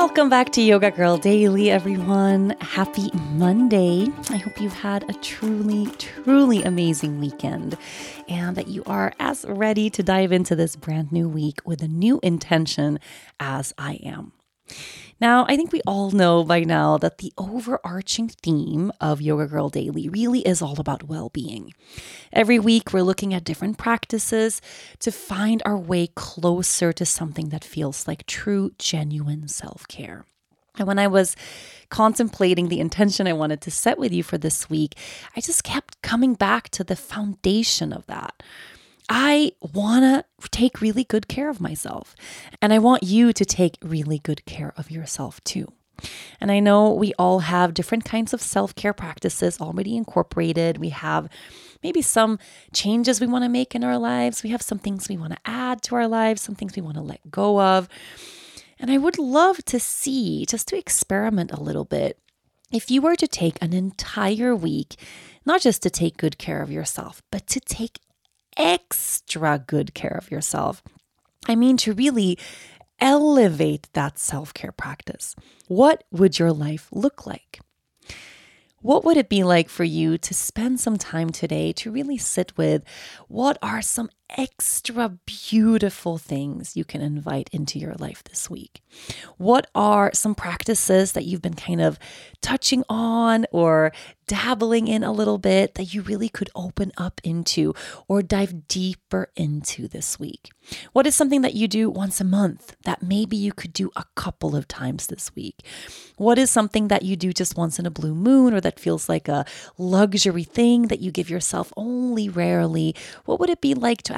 Welcome back to Yoga Girl Daily, everyone. Happy Monday. I hope you've had a truly, truly amazing weekend and that you are as ready to dive into this brand new week with a new intention as I am. Now, I think we all know by now that the overarching theme of Yoga Girl Daily really is all about well being. Every week, we're looking at different practices to find our way closer to something that feels like true, genuine self care. And when I was contemplating the intention I wanted to set with you for this week, I just kept coming back to the foundation of that. I want to take really good care of myself. And I want you to take really good care of yourself too. And I know we all have different kinds of self care practices already incorporated. We have maybe some changes we want to make in our lives. We have some things we want to add to our lives, some things we want to let go of. And I would love to see, just to experiment a little bit, if you were to take an entire week, not just to take good care of yourself, but to take extra good care of yourself. I mean, to really elevate that self care practice. What would your life look like? What would it be like for you to spend some time today to really sit with what are some extra beautiful things you can invite into your life this week? What are some practices that you've been kind of touching on or dabbling in a little bit that you really could open up into or dive deeper into this week? What is something that you do once a month that maybe you could do a couple of times this week? What is something that you do just once in a blue moon or that feels like a luxury thing that you give yourself only rarely? What would it be like to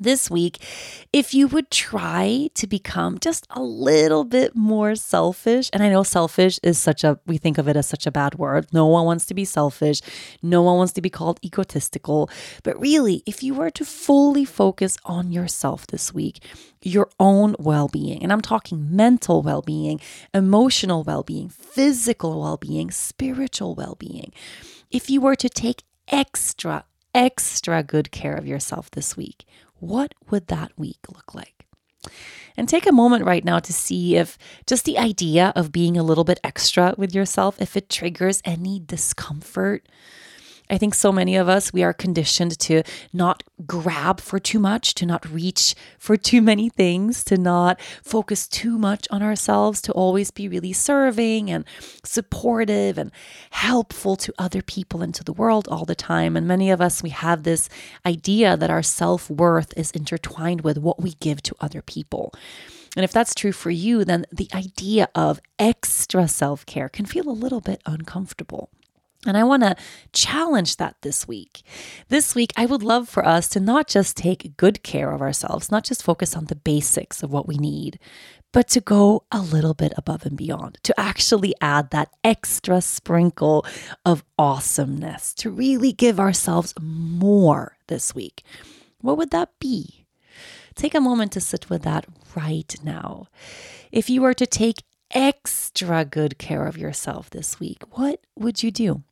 This week, if you would try to become just a little bit more selfish, and I know selfish is such a, we think of it as such a bad word. No one wants to be selfish. No one wants to be called egotistical. But really, if you were to fully focus on yourself this week, your own well being, and I'm talking mental well being, emotional well being, physical well being, spiritual well being, if you were to take extra, extra good care of yourself this week, what would that week look like? And take a moment right now to see if just the idea of being a little bit extra with yourself, if it triggers any discomfort I think so many of us, we are conditioned to not grab for too much, to not reach for too many things, to not focus too much on ourselves, to always be really serving and supportive and helpful to other people and to the world all the time. And many of us, we have this idea that our self worth is intertwined with what we give to other people. And if that's true for you, then the idea of extra self care can feel a little bit uncomfortable. And I want to challenge that this week. This week, I would love for us to not just take good care of ourselves, not just focus on the basics of what we need, but to go a little bit above and beyond, to actually add that extra sprinkle of awesomeness, to really give ourselves more this week. What would that be? Take a moment to sit with that right now. If you were to take extra good care of yourself this week, what would you do?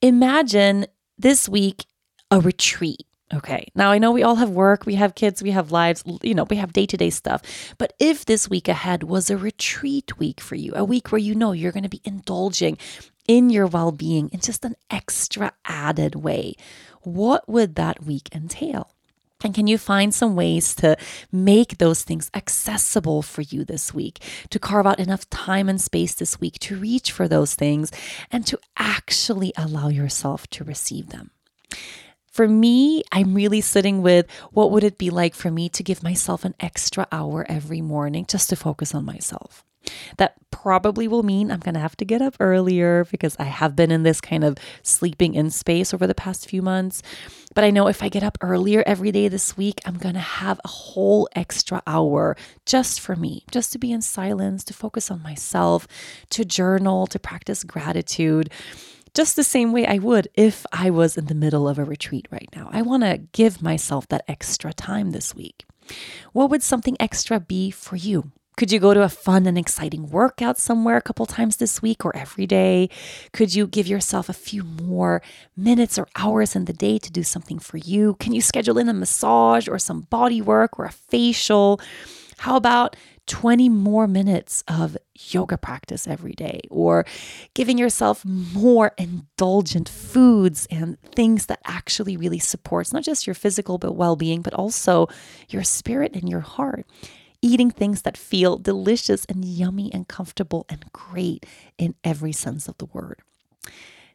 Imagine this week a retreat. Okay. Now I know we all have work, we have kids, we have lives, you know, we have day to day stuff. But if this week ahead was a retreat week for you, a week where you know you're going to be indulging in your well being in just an extra added way, what would that week entail? And can you find some ways to make those things accessible for you this week, to carve out enough time and space this week to reach for those things and to actually allow yourself to receive them? For me, I'm really sitting with what would it be like for me to give myself an extra hour every morning just to focus on myself? That probably will mean I'm going to have to get up earlier because I have been in this kind of sleeping in space over the past few months. But I know if I get up earlier every day this week, I'm going to have a whole extra hour just for me, just to be in silence, to focus on myself, to journal, to practice gratitude just the same way I would if I was in the middle of a retreat right now. I want to give myself that extra time this week. What would something extra be for you? Could you go to a fun and exciting workout somewhere a couple times this week or every day? Could you give yourself a few more minutes or hours in the day to do something for you? Can you schedule in a massage or some body work or a facial? How about 20 more minutes of yoga practice every day or giving yourself more indulgent foods and things that actually really supports not just your physical but well-being but also your spirit and your heart eating things that feel delicious and yummy and comfortable and great in every sense of the word.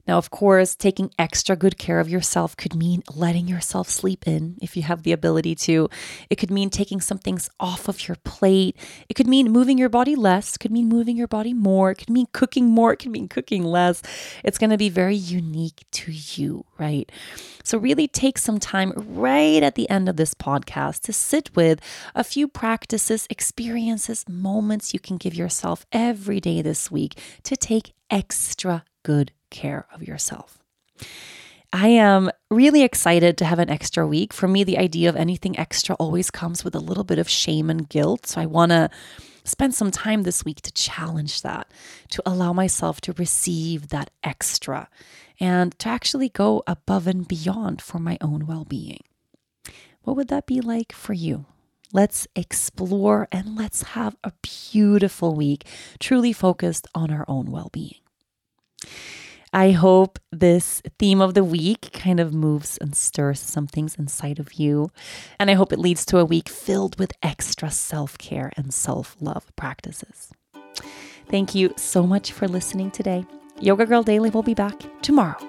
Now, of course, taking extra good care of yourself could mean letting yourself sleep in if you have the ability to. It could mean taking some things off of your plate. It could mean moving your body less. It could mean moving your body more. It could mean cooking more. It could mean cooking less. It's going to be very unique to you, right? So, really take some time right at the end of this podcast to sit with a few practices, experiences, moments you can give yourself every day this week to take extra good care of yourself. I am really excited to have an extra week. For me, the idea of anything extra always comes with a little bit of shame and guilt. So I want to spend some time this week to challenge that, to allow myself to receive that extra, and to actually go above and beyond for my own well being. What would that be like for you? Let's explore and let's have a beautiful week, truly focused on our own well being. I hope this theme of the week kind of moves and stirs some things inside of you. And I hope it leads to a week filled with extra self care and self love practices. Thank you so much for listening today. Yoga Girl Daily will be back tomorrow.